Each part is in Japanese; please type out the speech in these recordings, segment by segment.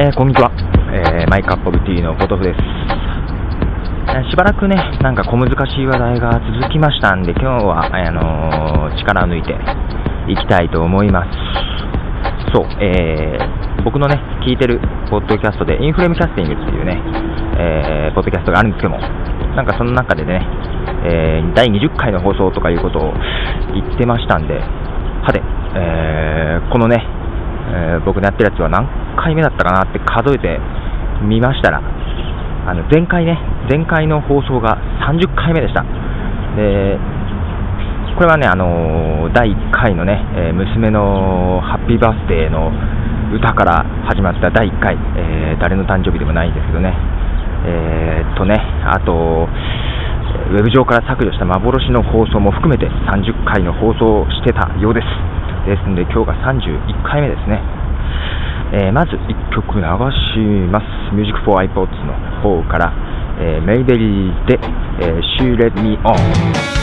えー、こんにちは、えー、マイカップオブティーのポトフです、えー、しばらくね、なんか小難しい話題が続きましたんで、今日は、あの力を抜いていきたいと思います。そう、え僕のね、聞いてるポッドキャストで、インフレームキャスティングっていうね、えポッドキャストがあるんですけども、なんかその中でね、え第20回の放送とかいうことを言ってましたんで、はて、えこのね、えー、僕のやってるやつは何回目だったかなって数えてみましたら、あの前回ね、前回の放送が30回目でした。でこれはね、あの第1回のね、えー、娘のハッピーバースデーの歌から始まった第1回、えー、誰の誕生日でもないんですけどね、えー、っとね、あと、ウェブ上から削除した幻の放送も含めて30回の放送をしてたようです。ですので今日が31回目ですね、えー、まず1曲流します。Music for iPods の方から、えー、メイベリーで、えー、She Let Me On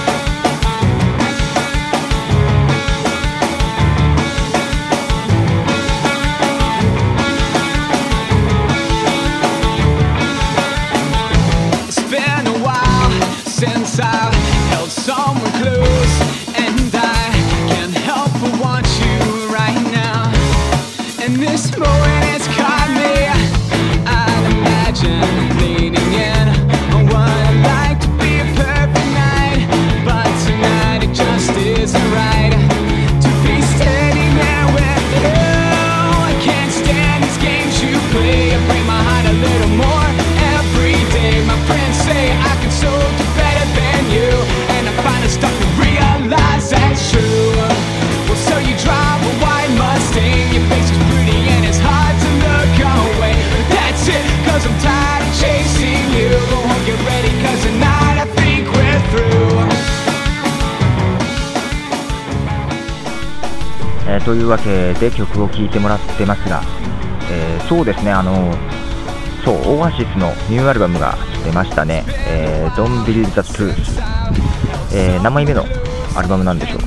えー、というわけで曲を聴いてもらってますが、えー、そうですね、あのそうオアシスのニューアルバムが出ましたね、えー、Don't Build the Truth、え、何枚目のアルバムなんでしょう、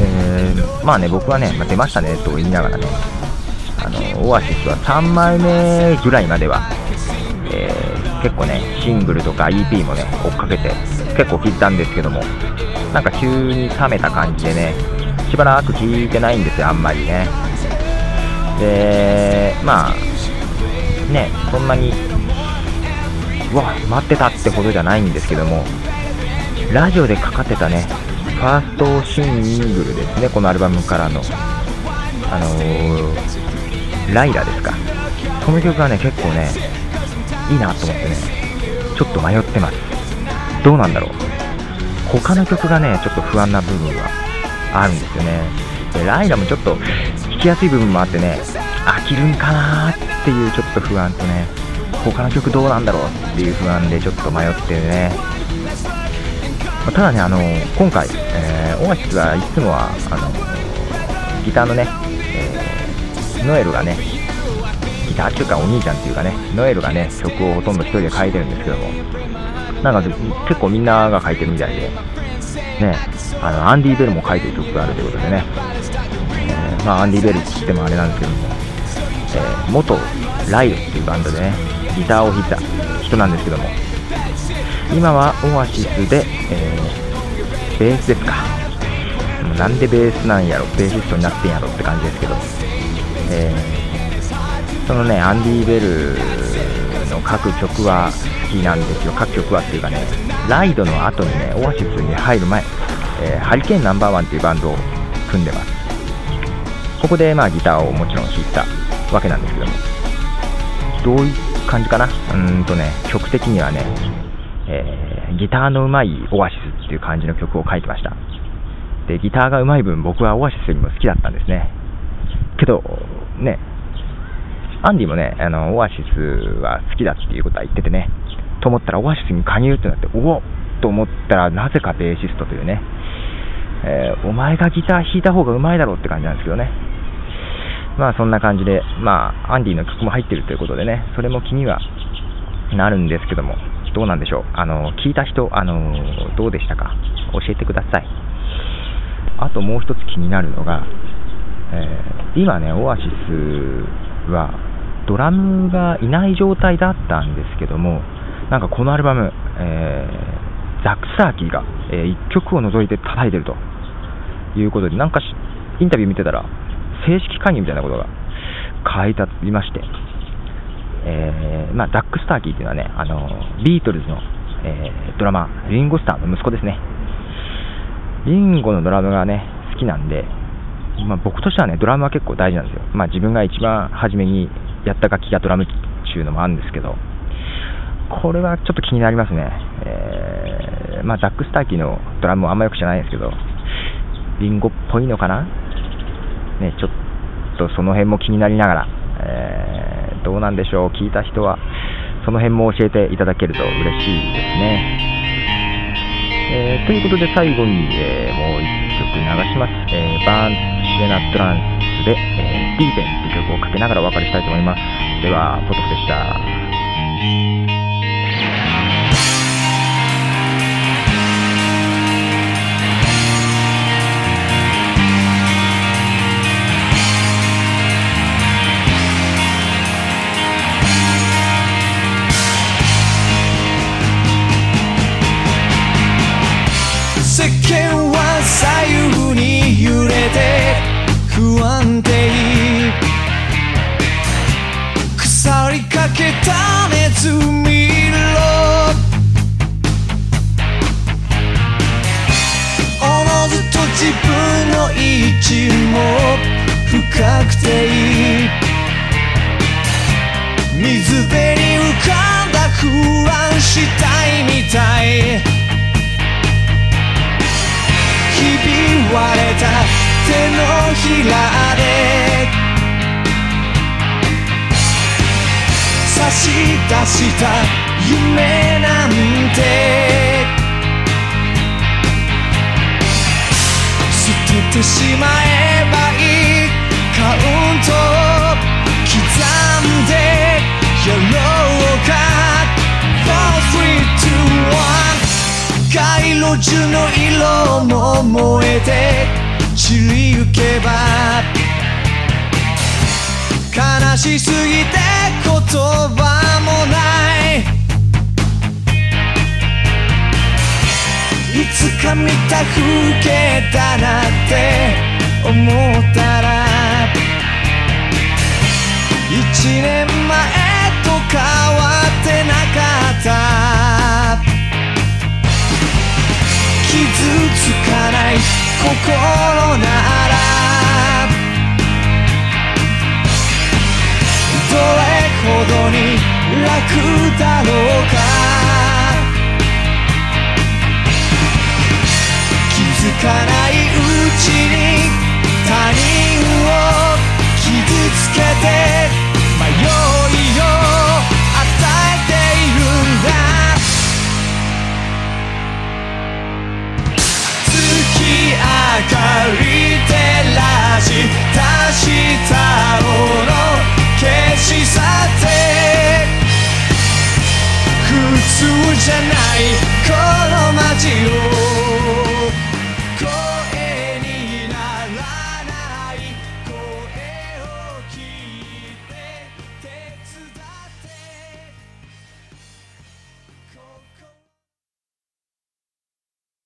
えー、まあね、僕はね、まあ、出ましたねと言いながらね、あのオアシスは3枚目ぐらいまでは、えー、結構ね、シングルとか EP もね、追っかけて結構聴いたんですけども、なんか急に冷めた感じでね、しばらく聞いてないんですよ、あんまりね。で、まあ、ね、そんなに、うわ、待ってたってほどじゃないんですけども、ラジオでかかってたね、ファーストシングルですね、このアルバムからの、あのー、ライラですか。この曲がね、結構ね、いいなと思ってね、ちょっと迷ってます。どうなんだろう。他の曲がね、ちょっと不安な部分はあるんですよね。でライラもちょっと弾きやすい部分もあってね、飽きるんかなっていうちょっと不安とね、他の曲どうなんだろうっていう不安でちょっと迷ってね。まただね、あの今回、えー、オアシスはいつもはあのギターのね、えー、ノエルがね、ギターっていうかお兄ちゃんっていうかね、ノエルがね、曲をほとんど1人で書いてるんですけども、なんか結構みんなが書いてるみたいで、ね、あのアンディ・ベルも書いてる曲があるということでね、えー、まあ、アンディ・ベルって言ってもあれなんですけども、えー、元ライドっていうバンドでね、ギターを弾いた人なんですけども、今はオアシスで、えー、ベースですか。なんでベースなんやろ、ベーシストになってんやろって感じですけど、えー、そのね、アンディ・ベルの各曲は好きなんですよ、各曲はっていうかね、ライドの後にね、オアシスに入る前、えー、ハリケーンナンバーワンっていうバンドを組んでます。ここでまあギターをもちろん弾いたわけなんですけども。どういう感じかな？うんとね曲的にはね、えー、ギターの上手いオアシスっていう感じの曲を書いてました。でギターが上手い分僕はオアシスよりも好きだったんですね。けどねアンディもねあのオアシスは好きだっていうことは言っててねと思ったらオアシスに加入ってなっておおと思ったらなぜかベーシストというねえー、お前がギター弾いた方がうまいだろうって感じなんですけどね。まあそんな感じで、まあアンディの曲も入ってるということでね、それも気にはなるんですけども、どうなんでしょう？あの、聞いた人、あの、どうでしたか？教えてください。あともう一つ気になるのが、えー、今ね、オアシスは、ドラムがいない状態だったんですけども、なんかこのアルバム、えー、ザック・サーキーが、えー、1曲を除いて叩いてるということで、なんかインタビュー見てたら、正式会議みたいなことが書いてありまして、えー、まあ、ザック・スターキーっていうのはね、あのビートルズの、えー、ドラマ、リンゴスターの息子ですね。リンゴのドラムがね、好きなんで、まあ、僕としてはね、ドラムは結構大事なんですよ。まあ、自分が一番初めにやった楽器がドラムっていうのもあるんですけど、これはちょっと気になりますね。えー、まあ、ザック・スターキーのドラムもあんまよく知らないんですけど、リンゴっぽいのかな？ね、ちょっとその辺も気になりながら、えー、どうなんでしょう、聞いた人は、その辺も教えていただけると嬉しいですね。えー、ということで最後に、えー、もう一曲流します。えー、バーン・シエナ・トランスで、えー、ディーベンという曲をかけながらお別れしたいと思います。では、ポトフでした。世間は左右に揺れて不安んいい腐りかけたネズミ色おのずと自分の位置も深くていい水辺に浮かんだ不安したいみたい。ひび割れた手のひらで差し出した夢なんて。捨ててしまえばいいカウント刻んでやろうか4 3 2 1街路樹の色も燃えて。散りゆけば悲しすぎて言葉もない。いつか見た風景だなって思ったら一年前と変わってなかった。傷つかない。心ならどれほどに楽だろうか。気づかないうちに